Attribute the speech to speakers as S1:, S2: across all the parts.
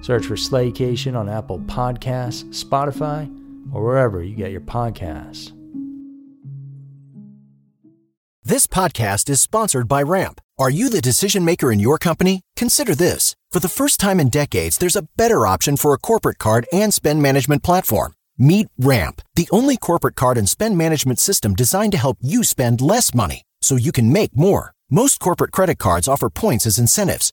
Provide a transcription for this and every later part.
S1: Search for Slaycation on Apple Podcasts, Spotify, or wherever you get your podcasts.
S2: This podcast is sponsored by Ramp. Are you the decision maker in your company? Consider this. For the first time in decades, there's a better option for a corporate card and spend management platform. Meet Ramp, the only corporate card and spend management system designed to help you spend less money so you can make more. Most corporate credit cards offer points as incentives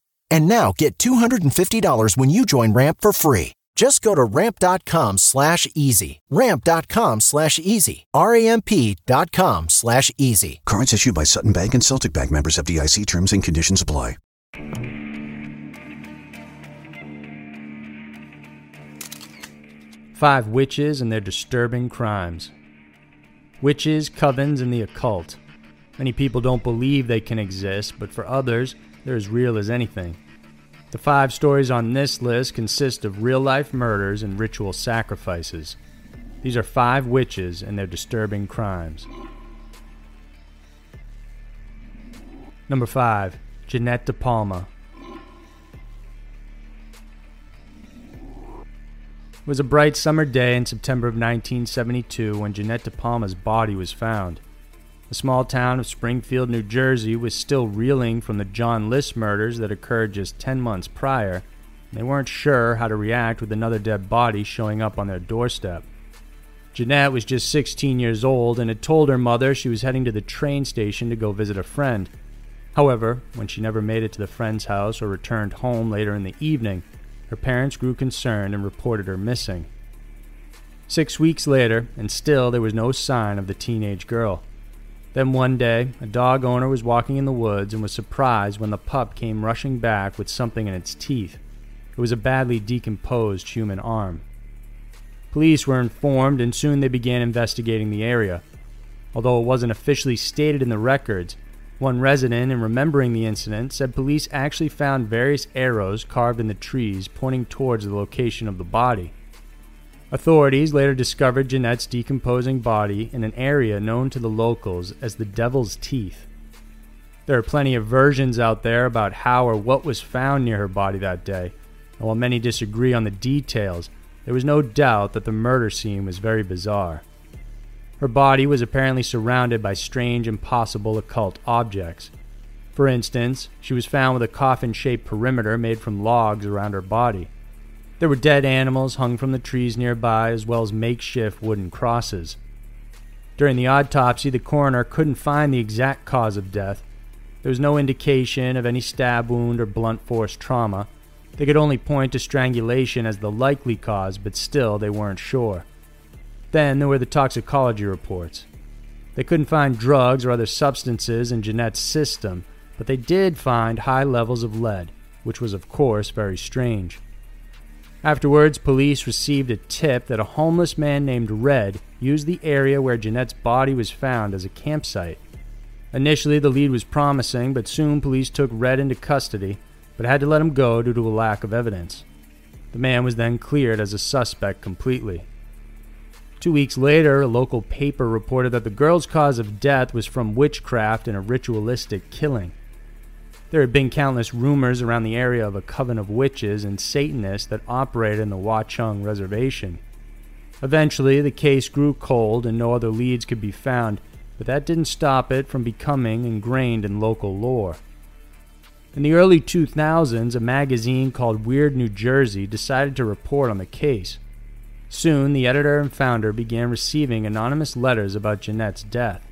S2: And now get $250 when you join Ramp for free. Just go to ramp.com slash easy. Ramp.com slash easy. R-A-M-P.com slash easy.
S3: Cards issued by Sutton Bank and Celtic Bank members FDIC terms and conditions apply.
S1: Five witches and their disturbing crimes. Witches, covens, and the occult. Many people don't believe they can exist, but for others, they're as real as anything. The five stories on this list consist of real life murders and ritual sacrifices. These are five witches and their disturbing crimes. Number 5. Jeanette De Palma. It was a bright summer day in September of 1972 when Jeanette De Palma's body was found. The small town of Springfield, New Jersey was still reeling from the John List murders that occurred just 10 months prior. They weren't sure how to react with another dead body showing up on their doorstep. Jeanette was just 16 years old and had told her mother she was heading to the train station to go visit a friend. However, when she never made it to the friend's house or returned home later in the evening, her parents grew concerned and reported her missing. Six weeks later, and still there was no sign of the teenage girl. Then one day, a dog owner was walking in the woods and was surprised when the pup came rushing back with something in its teeth. It was a badly decomposed human arm. Police were informed and soon they began investigating the area. Although it wasn't officially stated in the records, one resident, in remembering the incident, said police actually found various arrows carved in the trees pointing towards the location of the body. Authorities later discovered Jeanette's decomposing body in an area known to the locals as the Devil's Teeth. There are plenty of versions out there about how or what was found near her body that day, and while many disagree on the details, there was no doubt that the murder scene was very bizarre. Her body was apparently surrounded by strange, impossible occult objects. For instance, she was found with a coffin shaped perimeter made from logs around her body. There were dead animals hung from the trees nearby, as well as makeshift wooden crosses. During the autopsy, the coroner couldn't find the exact cause of death. There was no indication of any stab wound or blunt force trauma. They could only point to strangulation as the likely cause, but still they weren't sure. Then there were the toxicology reports. They couldn't find drugs or other substances in Jeanette's system, but they did find high levels of lead, which was, of course, very strange. Afterwards, police received a tip that a homeless man named Red used the area where Jeanette's body was found as a campsite. Initially, the lead was promising, but soon police took Red into custody, but had to let him go due to a lack of evidence. The man was then cleared as a suspect completely. Two weeks later, a local paper reported that the girl's cause of death was from witchcraft and a ritualistic killing. There had been countless rumors around the area of a coven of witches and Satanists that operated in the Watchung Reservation. Eventually, the case grew cold and no other leads could be found, but that didn't stop it from becoming ingrained in local lore. In the early 2000s, a magazine called Weird New Jersey decided to report on the case. Soon, the editor and founder began receiving anonymous letters about Jeanette's death.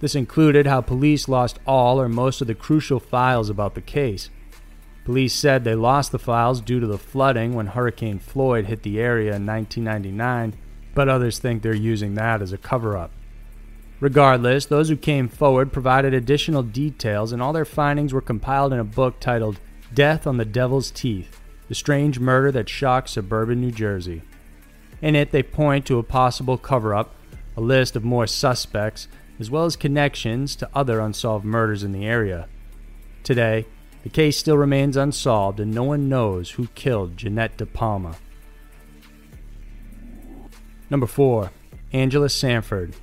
S1: This included how police lost all or most of the crucial files about the case. Police said they lost the files due to the flooding when Hurricane Floyd hit the area in 1999, but others think they're using that as a cover up. Regardless, those who came forward provided additional details, and all their findings were compiled in a book titled Death on the Devil's Teeth The Strange Murder That Shocked Suburban New Jersey. In it, they point to a possible cover up, a list of more suspects, as well as connections to other unsolved murders in the area. Today, the case still remains unsolved and no one knows who killed Jeanette De Palma. Number 4. Angela Sanford.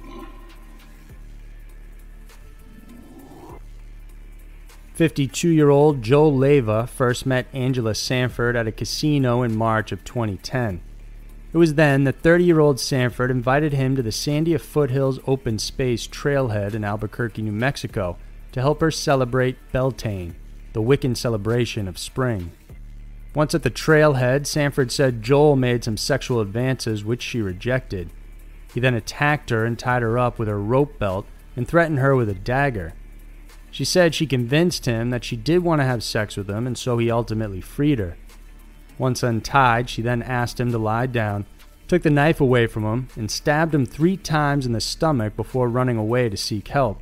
S1: Fifty-two-year-old Joel Leyva first met Angela Sanford at a casino in March of 2010. It was then that 30 year old Sanford invited him to the Sandia Foothills Open Space Trailhead in Albuquerque, New Mexico, to help her celebrate Beltane, the Wiccan celebration of spring. Once at the trailhead, Sanford said Joel made some sexual advances which she rejected. He then attacked her and tied her up with her rope belt and threatened her with a dagger. She said she convinced him that she did want to have sex with him, and so he ultimately freed her. Once untied, she then asked him to lie down, took the knife away from him, and stabbed him three times in the stomach before running away to seek help.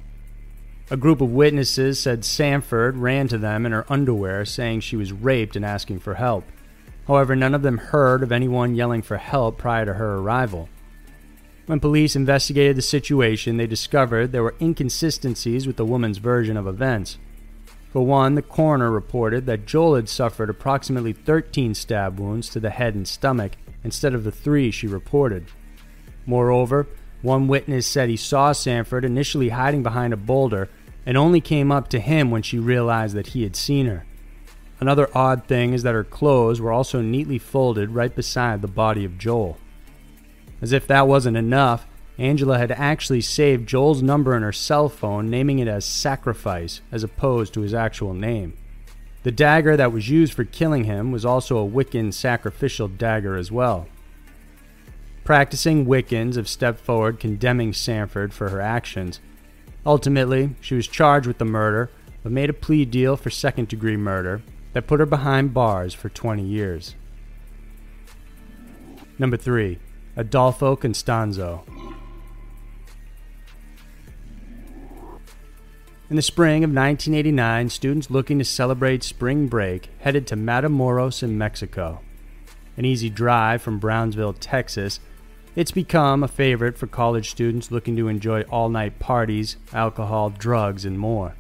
S1: A group of witnesses said Sanford ran to them in her underwear, saying she was raped and asking for help. However, none of them heard of anyone yelling for help prior to her arrival. When police investigated the situation, they discovered there were inconsistencies with the woman's version of events. For one, the coroner reported that Joel had suffered approximately 13 stab wounds to the head and stomach instead of the three she reported. Moreover, one witness said he saw Sanford initially hiding behind a boulder and only came up to him when she realized that he had seen her. Another odd thing is that her clothes were also neatly folded right beside the body of Joel. As if that wasn't enough, Angela had actually saved Joel's number in her cell phone, naming it as Sacrifice as opposed to his actual name. The dagger that was used for killing him was also a Wiccan sacrificial dagger as well. Practicing Wiccans have stepped forward condemning Sanford for her actions. Ultimately, she was charged with the murder, but made a plea deal for second degree murder that put her behind bars for 20 years. Number 3. Adolfo Constanzo. In the spring of 1989, students looking to celebrate spring break headed to Matamoros in Mexico. An easy drive from Brownsville, Texas, it's become a favorite for college students looking to enjoy all night parties, alcohol, drugs, and more.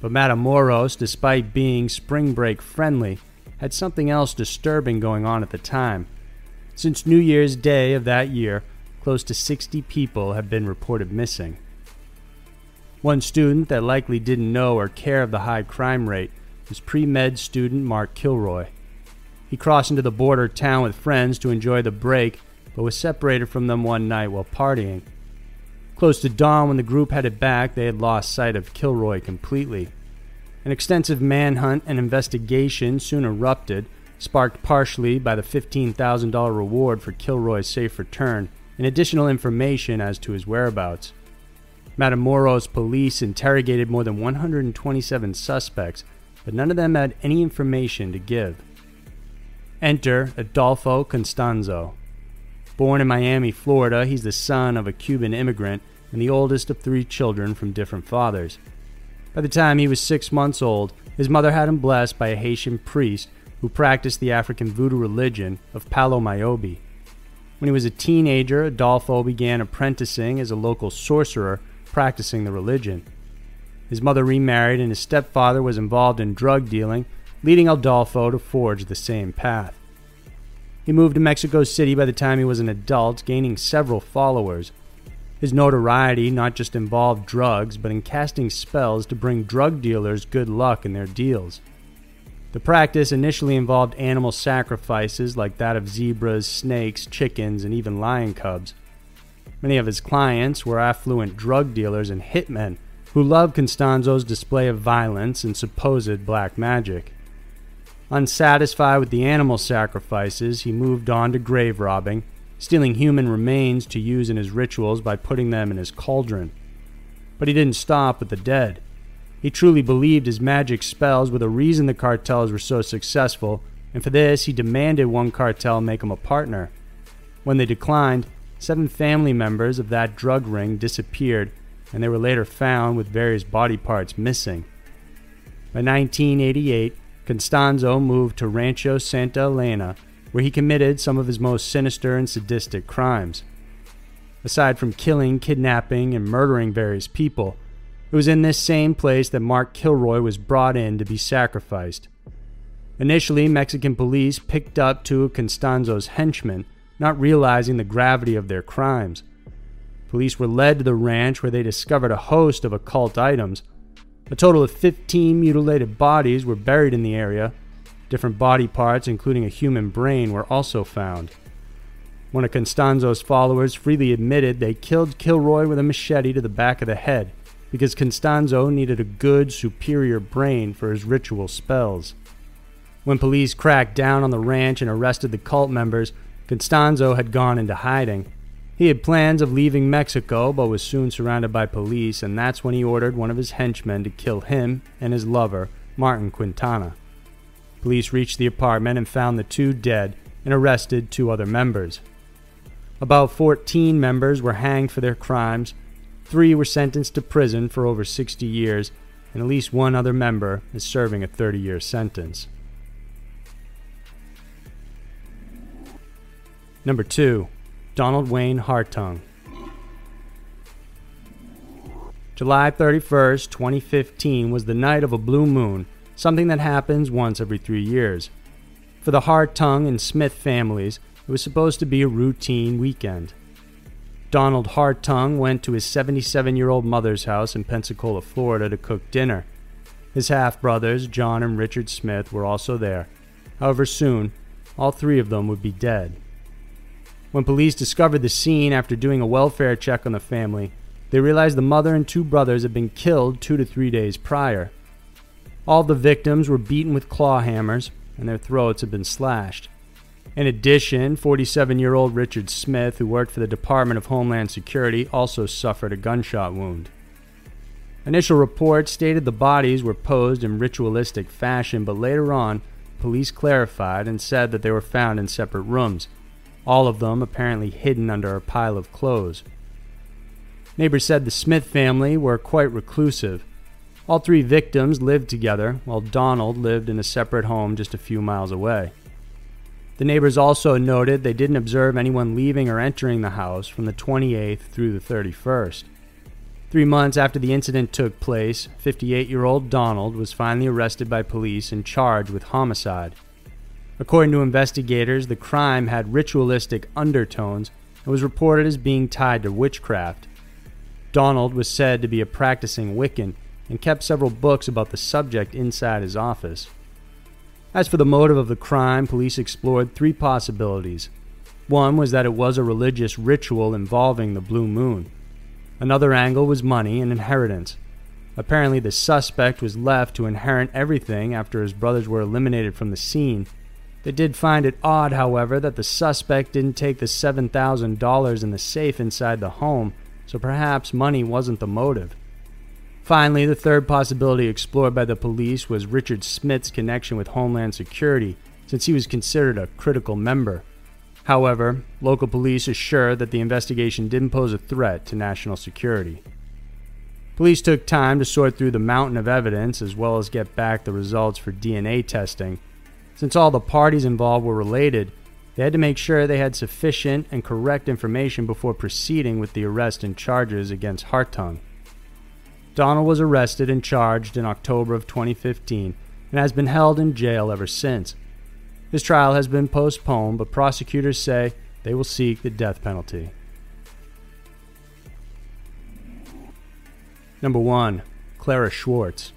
S1: But Matamoros, despite being spring break friendly, had something else disturbing going on at the time. Since New Year's Day of that year, close to 60 people have been reported missing. One student that likely didn't know or care of the high crime rate was pre med student Mark Kilroy. He crossed into the border town with friends to enjoy the break, but was separated from them one night while partying. Close to dawn, when the group headed back, they had lost sight of Kilroy completely. An extensive manhunt and investigation soon erupted, sparked partially by the $15,000 reward for Kilroy's safe return and additional information as to his whereabouts. Matamoros police interrogated more than 127 suspects, but none of them had any information to give. Enter Adolfo Constanzo. Born in Miami, Florida, he's the son of a Cuban immigrant and the oldest of three children from different fathers. By the time he was six months old, his mother had him blessed by a Haitian priest who practiced the African voodoo religion of Palo Mayombe. When he was a teenager, Adolfo began apprenticing as a local sorcerer practicing the religion. His mother remarried, and his stepfather was involved in drug dealing, leading Adolfo to forge the same path. He moved to Mexico City by the time he was an adult, gaining several followers. His notoriety not just involved drugs, but in casting spells to bring drug dealers good luck in their deals. The practice initially involved animal sacrifices like that of zebras, snakes, chickens, and even lion cubs. Many of his clients were affluent drug dealers and hitmen who loved Constanzo's display of violence and supposed black magic. Unsatisfied with the animal sacrifices, he moved on to grave robbing, stealing human remains to use in his rituals by putting them in his cauldron. But he didn't stop with the dead. He truly believed his magic spells were the reason the cartels were so successful, and for this he demanded one cartel make him a partner. When they declined, seven family members of that drug ring disappeared and they were later found with various body parts missing. By 1988, Constanzo moved to Rancho Santa Elena, where he committed some of his most sinister and sadistic crimes. Aside from killing, kidnapping, and murdering various people, it was in this same place that Mark Kilroy was brought in to be sacrificed. Initially, Mexican police picked up two of Constanzo's henchmen, not realizing the gravity of their crimes. Police were led to the ranch where they discovered a host of occult items. A total of 15 mutilated bodies were buried in the area. Different body parts, including a human brain, were also found. One of Constanzo's followers freely admitted they killed Kilroy with a machete to the back of the head because Constanzo needed a good, superior brain for his ritual spells. When police cracked down on the ranch and arrested the cult members, Constanzo had gone into hiding. He had plans of leaving Mexico, but was soon surrounded by police, and that's when he ordered one of his henchmen to kill him and his lover, Martin Quintana. Police reached the apartment and found the two dead and arrested two other members. About 14 members were hanged for their crimes, three were sentenced to prison for over 60 years, and at least one other member is serving a 30 year sentence. Number 2. Donald Wayne Hartung. July 31st, 2015 was the night of a blue moon, something that happens once every three years. For the Hartung and Smith families, it was supposed to be a routine weekend. Donald Hartung went to his 77 year old mother's house in Pensacola, Florida to cook dinner. His half brothers, John and Richard Smith, were also there. However, soon, all three of them would be dead. When police discovered the scene after doing a welfare check on the family, they realized the mother and two brothers had been killed two to three days prior. All the victims were beaten with claw hammers, and their throats had been slashed. In addition, 47 year old Richard Smith, who worked for the Department of Homeland Security, also suffered a gunshot wound. Initial reports stated the bodies were posed in ritualistic fashion, but later on, police clarified and said that they were found in separate rooms, all of them apparently hidden under a pile of clothes. Neighbors said the Smith family were quite reclusive. All three victims lived together, while Donald lived in a separate home just a few miles away. The neighbors also noted they didn't observe anyone leaving or entering the house from the 28th through the 31st. Three months after the incident took place, 58 year old Donald was finally arrested by police and charged with homicide. According to investigators, the crime had ritualistic undertones and was reported as being tied to witchcraft. Donald was said to be a practicing Wiccan and kept several books about the subject inside his office. As for the motive of the crime, police explored three possibilities. One was that it was a religious ritual involving the blue moon. Another angle was money and inheritance. Apparently, the suspect was left to inherit everything after his brothers were eliminated from the scene they did find it odd, however, that the suspect didn't take the $7,000 in the safe inside the home, so perhaps money wasn't the motive. Finally, the third possibility explored by the police was Richard Smith's connection with Homeland Security, since he was considered a critical member. However, local police assured that the investigation didn't pose a threat to national security. Police took time to sort through the mountain of evidence as well as get back the results for DNA testing. Since all the parties involved were related, they had to make sure they had sufficient and correct information before proceeding with the arrest and charges against Hartung. Donald was arrested and charged in October of 2015 and has been held in jail ever since. His trial has been postponed, but prosecutors say they will seek the death penalty. Number 1. Clara Schwartz.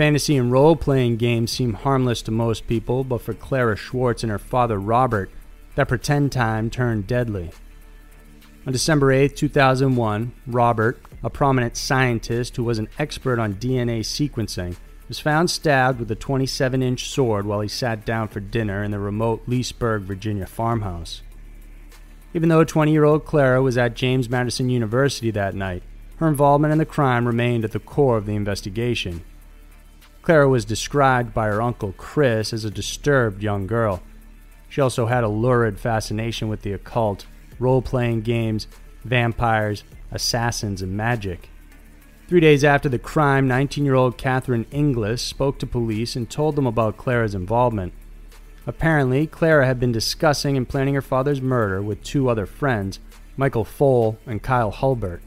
S1: Fantasy and role playing games seem harmless to most people, but for Clara Schwartz and her father Robert, that pretend time turned deadly. On December 8, 2001, Robert, a prominent scientist who was an expert on DNA sequencing, was found stabbed with a 27 inch sword while he sat down for dinner in the remote Leesburg, Virginia farmhouse. Even though 20 year old Clara was at James Madison University that night, her involvement in the crime remained at the core of the investigation. Clara was described by her uncle Chris as a disturbed young girl. She also had a lurid fascination with the occult, role playing games, vampires, assassins, and magic. Three days after the crime, 19 year old Catherine Inglis spoke to police and told them about Clara's involvement. Apparently, Clara had been discussing and planning her father's murder with two other friends, Michael Pfohl and Kyle Hulbert.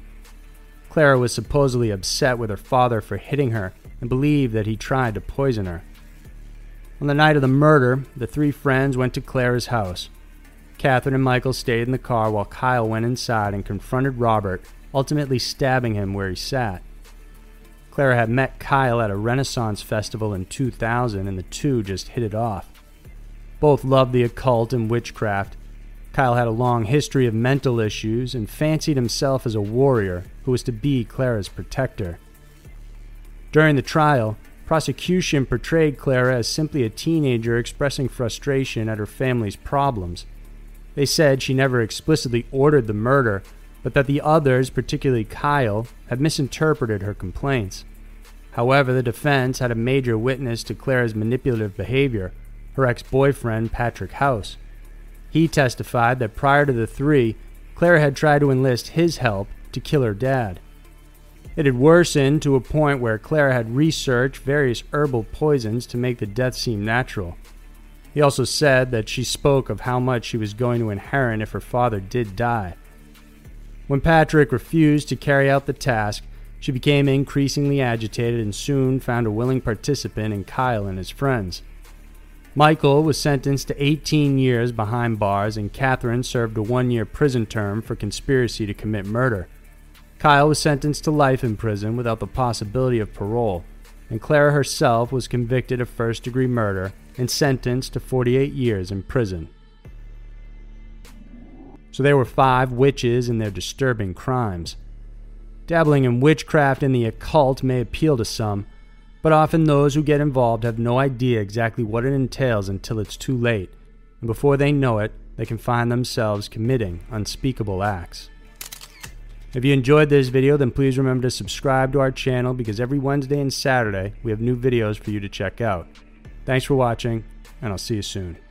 S1: Clara was supposedly upset with her father for hitting her and believed that he tried to poison her. On the night of the murder, the three friends went to Clara's house. Catherine and Michael stayed in the car while Kyle went inside and confronted Robert, ultimately stabbing him where he sat. Clara had met Kyle at a Renaissance festival in 2000, and the two just hit it off. Both loved the occult and witchcraft. Kyle had a long history of mental issues and fancied himself as a warrior who was to be Clara's protector. During the trial, prosecution portrayed Clara as simply a teenager expressing frustration at her family's problems. They said she never explicitly ordered the murder, but that the others, particularly Kyle, had misinterpreted her complaints. However, the defense had a major witness to Clara's manipulative behavior, her ex boyfriend, Patrick House. He testified that prior to the three, Clara had tried to enlist his help to kill her dad. It had worsened to a point where Clara had researched various herbal poisons to make the death seem natural. He also said that she spoke of how much she was going to inherit if her father did die. When Patrick refused to carry out the task, she became increasingly agitated and soon found a willing participant in Kyle and his friends. Michael was sentenced to 18 years behind bars, and Catherine served a one year prison term for conspiracy to commit murder. Kyle was sentenced to life in prison without the possibility of parole, and Clara herself was convicted of first degree murder and sentenced to 48 years in prison. So there were five witches and their disturbing crimes. Dabbling in witchcraft and the occult may appeal to some, but often those who get involved have no idea exactly what it entails until it's too late, and before they know it, they can find themselves committing unspeakable acts. If you enjoyed this video, then please remember to subscribe to our channel because every Wednesday and Saturday we have new videos for you to check out. Thanks for watching, and I'll see you soon.